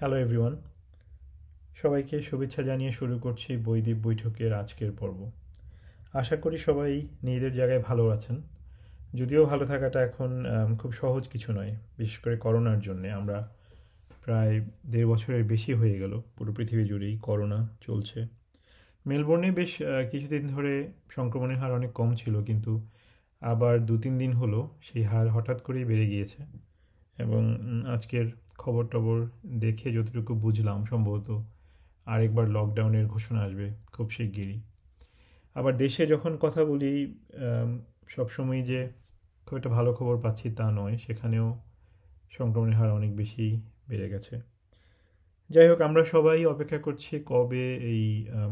Hello everyone সবাইকে শুভেচ্ছা জানিয়ে শুরু করছি বৈদ্বীপ বৈঠকের আজকের পর্ব। আশা করি সবাই নিজেদের জায়গায় ভালো আছেন। যদিও ভালো থাকাটা এখন খুব সহজ কিছু নয়। বিশেষ করে করোনার জন্যে আমরা প্রায় দেড় বছরের বেশি হয়ে গেল। পুরো পৃথিবী জুড়েই করোনা চলছে। মেলবোর্নে বেশ কিছুদিন ধরে সংক্রমণের হার অনেক কম ছিল, কিন্তু আবার দু তিন দিন হলো সেই হার হঠাৎ করেই বেড়ে গিয়েছে। এবং আজকের খবর টবর দেখে যতটুকু বুঝলাম সম্ভবত আরেকবার লকডাউনের ঘোষণা আসবে খুব শিগগিরই। আবার দেশে যখন কথা বলি সবসময় যে খুব একটা ভালো খবর পাচ্ছি তা নয়, সেখানেও সংক্রমণের হার অনেক বেশি বেড়ে গেছে। যাই হোক, আমরা সবাই অপেক্ষা করছি কবে এই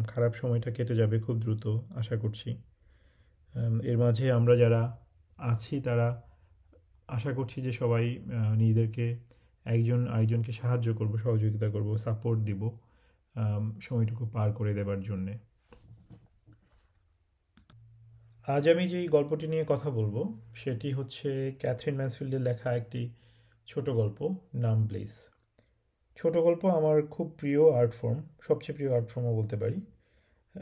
খারাপ সময়টা কেটে যাবে খুব দ্রুত, আশা করছি। এর মাঝে আমরা যারা আছি, তারা আশা করছি যে সবাই নিজেদেরকে একজন আরেকজনকে সাহায্য করব, সহযোগিতা করব সাপোর্ট দিব সময়টুকু পার করে দেবার জন্যে। আজ আমি যেই গল্পটি নিয়ে কথা বলব, সেটি হচ্ছে ক্যাথরিন ম্যান্সফিল্ডের লেখা একটি ছোট গল্প, নাম ব্লেস। ছোট গল্প আমার খুব প্রিয় আর্ট ফর্ম, সবচেয়ে প্রিয় আর্ট ফর্মও বলতে পারি।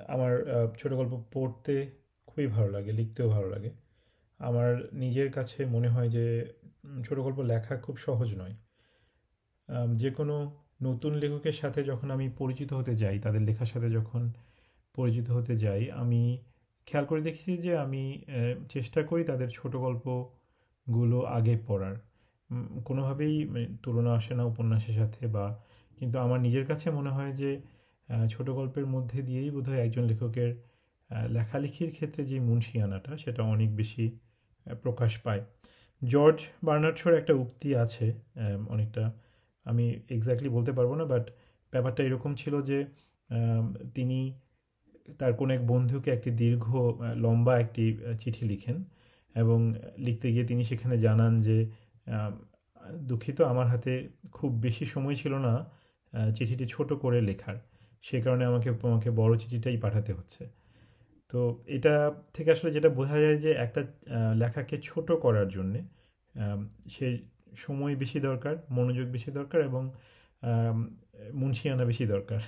আমার ছোট গল্প পড়তে খুবই ভালো লাগে, লিখতেও ভালো লাগে। আমার নিজের কাছে মনে হয় যে ছোট গল্প লেখা খুব সহজ নয়। যে কোনো নতুন লেখকের সাথে যখন আমি পরিচিত হতে যাই, তাদের লেখার সাথে যখন পরিচিত হতে যাই, আমি খেয়াল করে দেখেছি যে আমি চেষ্টা করি তাদের ছোট গল্পগুলো আগে পড়ার। কোনোভাবেই তুলনা আসে না উপন্যাসের সাথে বা, কিন্তু আমার নিজের কাছে মনে হয় যে ছোট গল্পের মধ্যে দিয়েই বোধহয় একজন লেখকের লেখালেখির ক্ষেত্রে যে মুন্সিয়ানাটা সেটা অনেক বেশি প্রকাশ পায়। জর্জ বার্নার্ডশোর একটা উক্তি আছে অনেকটা আমি এক্স্যাক্টলি বলতে পারব না বাট ব্যাপারটা এরকম ছিল যে তিনি তার কোনো এক বন্ধুকে একটি দীর্ঘ লম্বা একটি চিঠি লিখেন এবং লিখতে গিয়ে তিনি সেখানে জানান যে দুঃখিত, আমার হাতে খুব বেশি সময় ছিল না চিঠিটি ছোট করে লেখার। সে কারণে আমাকে আমাকে বড় চিঠিটাই পাঠাতে হচ্ছে। তো এটা থেকে আসলে যেটা বোঝা যায় যে, একটা লেখাকে ছোট করার জন্যে সে সময় বেশি দরকার, মনোযোগ বেশি দরকার এবং মুন্সিয়ানা বেশি দরকার।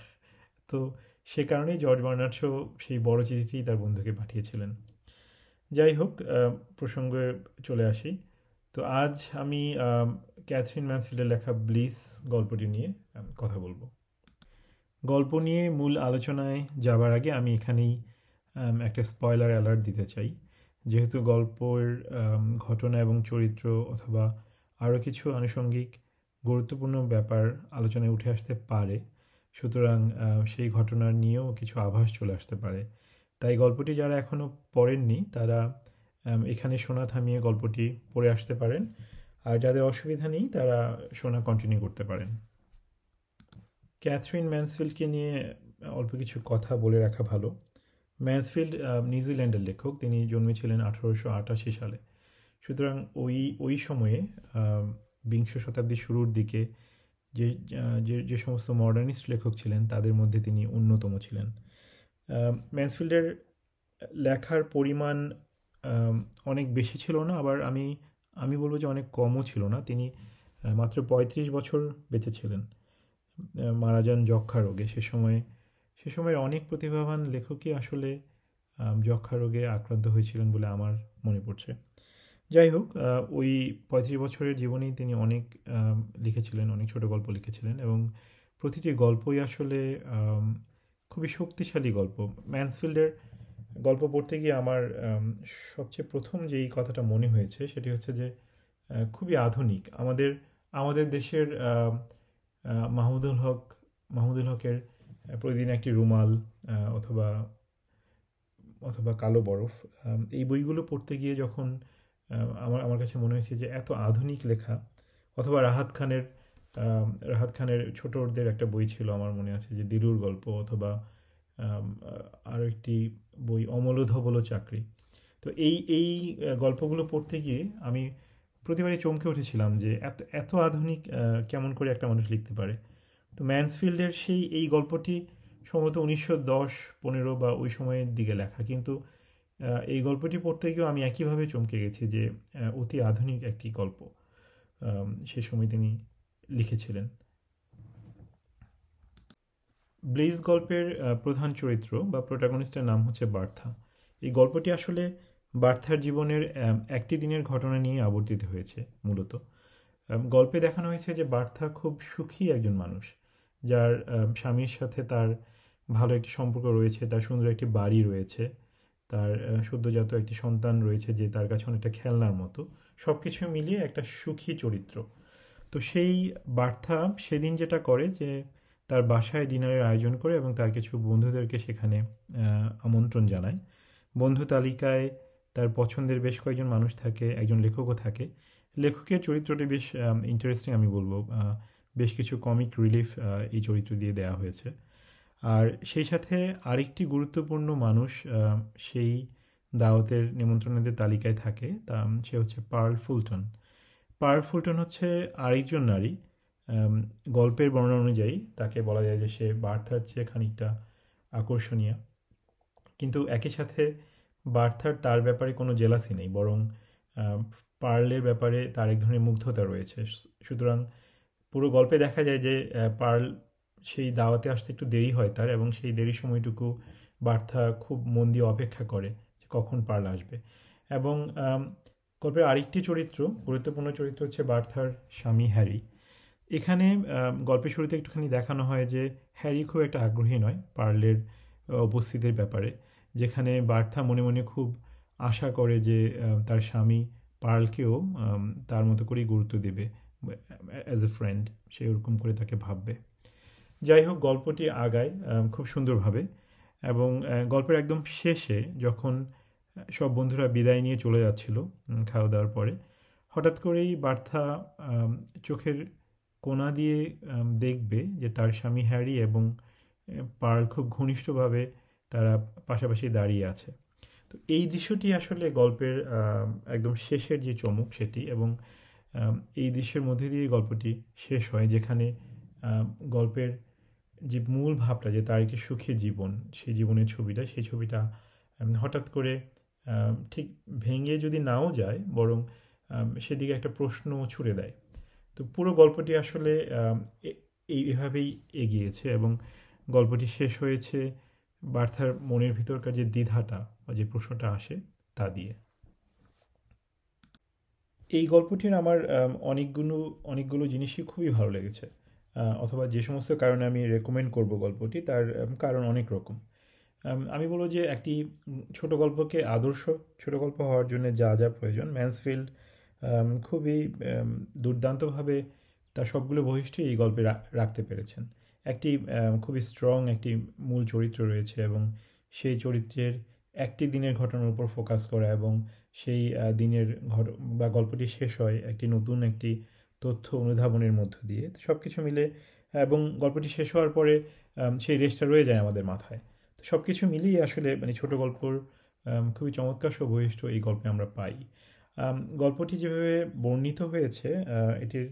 তো সে কারণেই জর্জ বার্নার্ডশো সেই বড় চিঠিটি তার বন্ধুকে পাঠিয়েছিলেন। যাই হোক প্রসঙ্গে চলে আসি। তো আজ আমি ক্যাথরিন ম্যান্সফিল্ডের লেখা ব্লিস গল্পটি নিয়ে কথা বলব। গল্প নিয়ে মূল আলোচনায় যাবার আগে আমি এখানেই একটা স্পয়লার অ্যালার্ট দিতে চাই। যেহেতু গল্পের ঘটনা এবং চরিত্র অথবা আরও কিছু আনুষঙ্গিক গুরুত্বপূর্ণ ব্যাপার আলোচনায় উঠে আসতে পারে। সুতরাং সেই ঘটনা নিয়েও কিছু আভাস চলে আসতে পারে। তাই গল্পটি যারা এখনও পড়েননি, তারা এখানে শোনা থামিয়ে গল্পটি পড়ে আসতে পারেন। আর যাদের অসুবিধা নেই, তারা শোনা কন্টিনিউ করতে পারেন। ক্যাথরিন ম্যান্সফিল্ডকে নিয়ে অল্প কিছু কথা বলে রাখা ভালো। ম্যান্সফিল্ড নিউজিল্যান্ডের লেখক। তিনি জন্মেছিলেন আঠারোশো আটাশি সালে। সুতরাং ওই ওই সময়ে বিংশ শতাব্দীর শুরুর দিকে যে যে যে সমস্ত মডার্নিস্ট লেখক ছিলেন, তাদের মধ্যে তিনি অন্যতম ছিলেন। ম্যান্সফিল্ডের লেখার পরিমাণ অনেক বেশি ছিল না, আবার আমি আমি বলব যে অনেক কমও ছিল না। তিনি মাত্র পঁয়ত্রিশ বছর বেঁচে ছিলেন মারা যান যক্ষা রোগে। সে সময়ে, সে সময় অনেক প্রতিভাবান লেখকই আসলে যক্ষা রোগে আক্রান্ত হয়েছিলেন বলে আমার মনে পড়ছে। যাই হোক ওই পঁয়ত্রিশ বছরের জীবনেই তিনি অনেক লিখেছিলেন, অনেক ছোট গল্প লিখেছিলেন এবং প্রতিটি গল্পই আসলে খুবই শক্তিশালী গল্প। ম্যান্সফিল্ডের গল্প পড়তে গিয়ে আমার সবচেয়ে প্রথম যেই কথাটা মনে হয়েছে সেটি হচ্ছে যে খুবই আধুনিক। আমাদের আমাদের দেশের মাহমুদুল হক, মাহমুদুল হকের প্রতিদিন একটি রুমাল অথবা অথবা কালো বরফ এই বইগুলো পড়তে গিয়ে যখন আমার আমার কাছে মনে হয়েছে যে এত আধুনিক লেখা, অথবা রাহাত খানের রাহাত খানের ছোটদের একটা বই ছিল, আমার মনে আছে, যে দিলুর গল্প, অথবা আরও একটি বই, অমলধবল চাকরি। তো এই এই গল্পগুলো পড়তে গিয়ে আমি প্রতিবারই চমকে উঠেছিলাম যে এত এত আধুনিক কেমন করে একটা মানুষ লিখতে পারে। তো ম্যান্সফিল্ডের সেই, এই গল্পটি সম্ভবত উনিশশো দশ, পনেরো বা ওই সময়ের দিকে লেখা, কিন্তু এই গল্পটি পড়তে গিয়েও আমি একইভাবে চমকে গেছি যে অতি আধুনিক একটি গল্প সে সময় তিনি লিখেছিলেন। ব্লেজ গল্পের প্রধান চরিত্র বা প্রোটাগনিস্টের নাম হচ্ছে বার্থা। এই গল্পটি আসলে বার্থার জীবনের একটি দিনের ঘটনা নিয়ে আবর্তিত হয়েছে মূলত। গল্পে দেখানো হয়েছে যে বার্থা খুব সুখী একজন মানুষ, যার স্বামীর সাথে তার ভালো একটি সম্পর্ক রয়েছে, তার সুন্দর একটি বাড়ি রয়েছে তার সদ্যজাত একটি সন্তান রয়েছে যে তার কাছে অনেকটা খেলনার মতো। সব কিছু মিলিয়ে একটা সুখী চরিত্র। তো সেই বার্থা সেদিন যেটা করে যে তার বাসায় ডিনারের আয়োজন করে এবং তার কিছু বন্ধুদেরকে সেখানে আমন্ত্রণ জানায়। বন্ধু তালিকায় তার পছন্দের বেশ কয়েকজন মানুষ থাকে, একজন লেখকও থাকে। লেখকের চরিত্রটি বেশ ইন্টারেস্টিং আমি বলব। বেশ কিছু কমিক রিলিফ এই চরিত্র দিয়ে দেওয়া হয়েছে। আর সেই সাথে আরেকটি গুরুত্বপূর্ণ মানুষ সেই দাওয়াতের নিমন্ত্রণদের তালিকায় থাকে, তা, সে হচ্ছে পার্ল ফুলটন। পার্ল ফুলটন হচ্ছে আরেকজন নারী গল্পের বর্ণনা অনুযায়ী তাকে বলা যায় যে সে বার্থার চেয়ে খানিকটা আকর্ষণীয়। কিন্তু একই সাথে বার্থার তার ব্যাপারে কোনো জেলাসি নেই, বরং পার্লের ব্যাপারে তার এক ধরনের মুগ্ধতা রয়েছে। সুতরাং পুরো গল্পে দেখা যায় যে পার্ল সেই দাওয়াতে আসতে একটু দেরি হয় তার এবং সেই দেরি সময়টুকু বার্থা খুব মন দিয়ে অপেক্ষা করে যে কখন পার্ল আসবে। এবং গল্পের আরেকটি চরিত্র, গুরুত্বপূর্ণ চরিত্র হচ্ছে বার্থার স্বামী হ্যারি। এখানে গল্পের শুরুতে একটুখানি দেখানো হয় যে হ্যারি খুব একটা আগ্রহী নয় পার্লের উপস্থিতির ব্যাপারে, যেখানে বার্থা মনে মনে খুব আশা করে যে তার স্বামী পার্লকেও তার মতো করেই গুরুত্ব দেবে অ্যাজ এ ফ্রেন্ড সে ওরকম করে তাকে ভাববে। যাই হোক, গল্পটি আগায় খুব সুন্দরভাবে এবং গল্পের একদম শেষে যখন সব বন্ধুরা বিদায় নিয়ে চলে যাচ্ছিল খাওয়া দাওয়ার পরে, হঠাৎ করেই বার্থা চোখের কোনা দিয়ে দেখবে যে তার স্বামী হ্যারি এবং পার্ল খুব ঘনিষ্ঠভাবে তারা পাশাপাশি দাঁড়িয়ে আছে। তো এই দৃশ্যটি আসলে গল্পের একদম শেষের যে চমক সেটি এবং এই দৃশ্যের মধ্যে দিয়ে গল্পটি শেষ হয়, যেখানে গল্পের যে মূল ভাবটা, যে তার একটি সুখী জীবন, সেই জীবনের ছবিটা, সেই ছবিটা হঠাৎ করে ঠিক ভেঙে যদি নাও যায়, বরং সেদিকে একটা প্রশ্ন ছুড়ে দেয়। তো পুরো গল্পটি আসলে এই, এভাবেই এগিয়েছে এবং গল্পটি শেষ হয়েছে বার্থার মনের ভিতরকার যে দ্বিধাটা বা যে প্রশ্নটা আসে তা দিয়ে। এই গল্পটির আমার অনেকগুলো অনেকগুলো জিনিসই খুবই ভালো লেগেছে। অথবা যে সমস্ত কারণে আমি রেকমেন্ড করব গল্পটি, তার কারণ অনেক রকম। আমি বলব যে একটি ছোট গল্পকে আদর্শ, ছোট গল্প হওয়ার জন্য যা যা প্রয়োজন। ম্যান্সফিল্ড খুবই দুর্দান্তভাবে তার সবগুলো বৈশিষ্ট্য এই গল্পে রাখতে পেরেছেন। একটি খুবই স্ট্রং একটি মূল চরিত্র রয়েছে এবং সেই চরিত্রের একটি দিনের ঘটনার উপর ফোকাস করা এবং সেই দিনের ঘট, বা গল্পটি শেষ হয় একটি নতুন একটি তথ্য অনুধাবনের মধ্য দিয়ে। সব কিছু মিলে, এবং গল্পটি শেষ হওয়ার পরে সেই রেসটা রয়ে যায় আমাদের মাথায়। তো সব কিছু মিলিয়ে আসলে মানে ছোট গল্পর খুবই চমৎকার সব বৈশিষ্ট্য এই গল্পে আমরা পাই। গল্পটি যেভাবে বর্ণিত হয়েছে এটির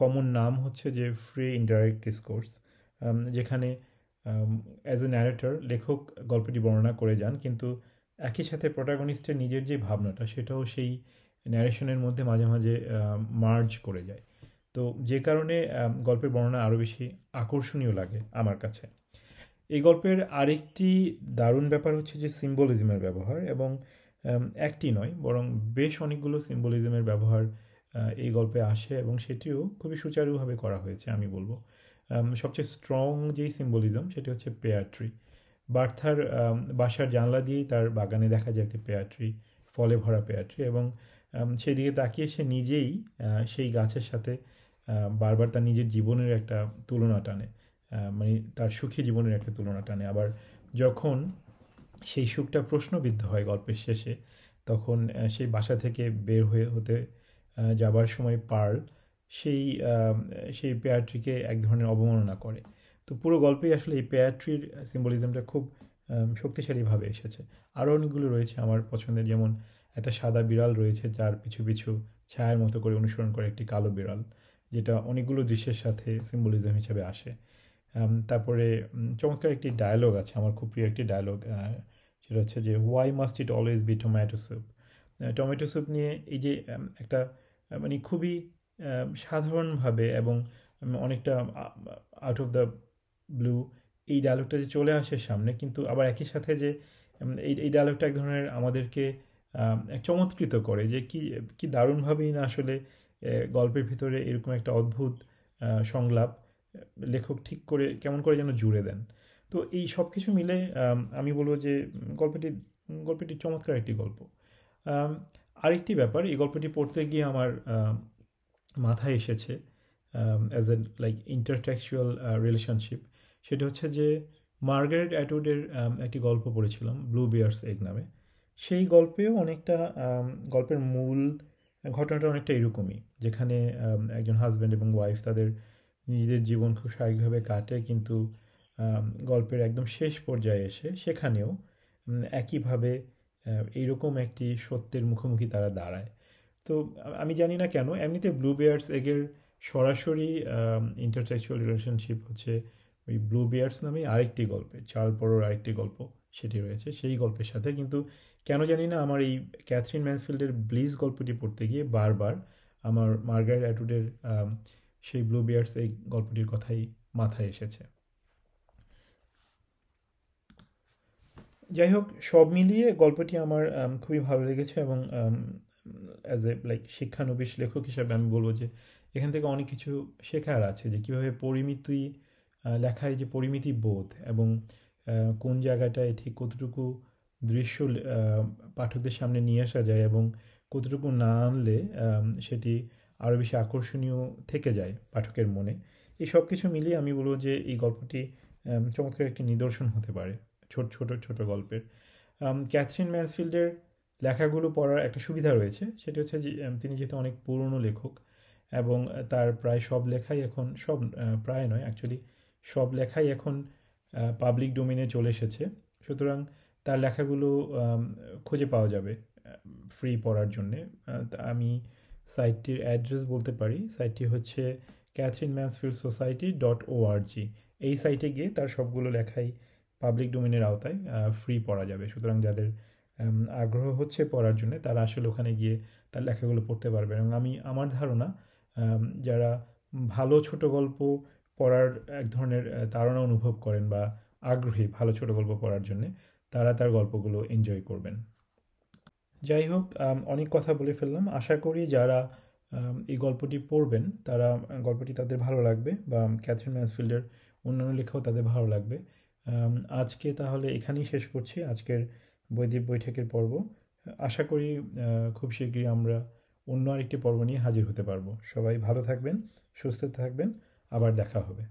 কমন নাম হচ্ছে যে ফ্রি ইনডাইরেক্ট ডিসকোর্স যেখানে অ্যাজ এ ন্যারেটর লেখক গল্পটি বর্ণনা করে যান। কিন্তু একই সাথে প্রোটাগনিস্টের নিজের যে ভাবনাটা, সেটাও সেই ন্যারেশনের মধ্যে মাঝে মাঝে মার্জ করে যায়। তো যে কারণে গল্পের বর্ণনা আরও বেশি আকর্ষণীয় লাগে আমার কাছে। এই গল্পের আরেকটি দারুণ ব্যাপার হচ্ছে যে সিম্বলিজমের ব্যবহার এবং একটি নয়, বরং বেশ অনেকগুলো সিম্বলিজমের ব্যবহার এই গল্পে আসে এবং সেটিও খুবই সুচারুভাবে করা হয়েছে, আমি বলব। সবচেয়ে স্ট্রং যেই সিম্বলিজম সেটি হচ্ছে পেয়ার ট্রি বার্থার বাসার জানলা দিয়েই তার বাগানে দেখা যায় একটি পেয়ার ট্রি ফলে ভরা পেয়ার ট্রি এবং সেদিকে তাকিয়ে সে নিজেই সেই গাছের সাথে বারবার তার নিজের জীবনের একটা তুলনা টানে। মানে তার সুখী জীবনের একটা তুলনা টানে। আবার যখন সেই সুখটা প্রশ্নবিদ্ধ হয় গল্পের শেষে, তখন সেই বাসা থেকে বের হয়ে হতে যাবার সময় পার্ল সেই সেই পেয়ারট্রিকে এক ধরনের অবমাননা করে। তো পুরো গল্পেই আসলে এই পেয়ারট্রির সিম্বলিজমটা খুব শক্তিশালীভাবে এসেছে। আরও অনেকগুলো রয়েছে আমার পছন্দের, যেমন একটা সাদা বিড়াল রয়েছে যার পিছু পিছু ছায়ার মতো করে অনুসরণ করে একটি কালো বিড়াল, যেটা অনেকগুলো দৃশ্যের সাথে সিম্বলিজম হিসেবে আসে। তারপরে চমৎকার একটি ডায়লগ আছে, আমার খুব প্রিয় একটি ডায়লগ সেটা হচ্ছে যে why must it always be tomato soup tomato soup নিয়ে এই যে একটা মানে খুবই সাধারণভাবে এবং অনেকটা আউট অফ দ্য ব্লু এই ডায়লগটা যে চলে আসে সামনে, কিন্তু আবার একই সাথে যে এই এই ডায়লগটা এক ধরনের আমাদেরকে চমৎকৃত করে যে কি কি দারুণভাবেই না আসলে গল্পের ভিতরে এরকম একটা অদ্ভুত সংলাপ, লেখক ঠিক করে, কেমন করে যেন জুড়ে দেন। তো এই সব কিছু মিলে, আমি বলব যে গল্পটি গল্পটি চমৎকার একটি গল্প। আরেকটি ব্যাপার, এই গল্পটি পড়তে গিয়ে আমার মাথায় এসেছে as a like intertextual relationship সেটা হচ্ছে যে, মার্গারেট অ্যাটউডের একটি গল্প পড়েছিলাম, ব্লু বিয়ার্স এগ নামে। সেই গল্পেও অনেকটা গল্পের মূল ঘটনাটা অনেকটা এরকমই। যেখানে একজন হাজব্যান্ড এবং ওয়াইফ তাদের নিজেদের জীবন খুব স্বাভাবিকভাবে কাটে, কিন্তু গল্পের একদম শেষ পর্যায়ে এসে সেখানেও একইভাবে এইরকম একটি সত্যের মুখোমুখি তারা দাঁড়ায়। তো, আমি জানি না কেন, এমনিতে ব্লু বেয়ার্স এগের সরাসরি ইন্টারটেকচুয়াল রিলেশনশিপ হচ্ছে ওই ব্লু বিয়ার্স নামে আরেকটি গল্পে চাল পরোর আরেকটি গল্প। সেটি রয়েছে। সেই গল্পের সাথে কিন্তু কেন জানি না আমার এই ক্যাথরিন ম্যান্সফিল্ডের ব্লিজ গল্পটি পড়তে গিয়ে বারবার আমার মার্গারেট অ্যাটুডের সেই ব্লু বিয়ার্স এই গল্পটির কথাই মাথায় এসেছে। যাই হোক, সব মিলিয়ে গল্পটি আমার খুবই ভালো লেগেছে এবং অ্যাজ এ লাইক শিক্ষানবিশ লেখক হিসাবে আমি বলব যে এখান থেকে অনেক কিছু শেখার আছে যে কীভাবে পরিমিতি লেখায় যে পরিমিতি বোধ এবং কোন জায়গাটায় ঠিক কতটুকু দৃশ্য পাঠকদের সামনে নিয়ে আসা যায় এবং কতটুকু না আনলে সেটি আরও বেশি আকর্ষণীয় থেকে যায় পাঠকের মনে। এই সব কিছু মিলিয়ে আমি বলব যে এই গল্পটি চমৎকার একটি নিদর্শন হতে পারে ছোট ছোট ছোট গল্পের। ক্যাথরিন ম্যান্সফিল্ডের লেখাগুলো পড়ার একটা সুবিধা রয়েছে। সেটি হচ্ছে যে তিনি যেহেতু অনেক পুরনো লেখক এবং তার প্রায় সব লেখাই এখন, সব প্রায় নয় অ্যাকচুয়ালি সব লেখাই এখন পাবলিক ডোমিনে চলে এসেছে। সুতরাং তার লেখাগুলো খুঁজে পাওয়া যাবে ফ্রি পড়ার জন্যে। আমি সাইটটির অ্যাড্রেস বলতে পারি। সাইটটি হচ্ছে Katherine Mansfield Society dot O R G এই সাইটে গিয়ে তার সবগুলো লেখাই পাবলিক ডোমিনের আওতায় ফ্রি পড়া যাবে। সুতরাং যাদের আগ্রহ হচ্ছে পড়ার জন্য, তারা আসলে ওখানে গিয়ে তার লেখাগুলো পড়তে পারবে এবং আমি, আমার ধারণা যারা ভালো ছোট গল্প পড়ার এক ধরনের তাড়না অনুভব করেন বা আগ্রহী, ভালো ছোট গল্প পড়ার জন্যে তারা তার গল্পগুলো এনজয় করবেন। যাই হোক অনেক কথা বলে ফেললাম। আশা করি যারা এই গল্পটি পড়বেন, তারা গল্পটি তাদের ভালো লাগবে বা ক্যাথরিন ম্যান্সফিল্ডের অন্যান্য লেখাও তাদের ভালো লাগবে। আজকে তাহলে এখানেই শেষ করছি। আজকের বৈদ্যিক বৈঠকের পর্ব। আশা করি খুব শীঘ্রই আমরা অন্য আরেকটি পর্ব নিয়ে হাজির হতে পারব। সবাই ভালো থাকবেন, সুস্থ থাকবেন। আবার দেখা হবে।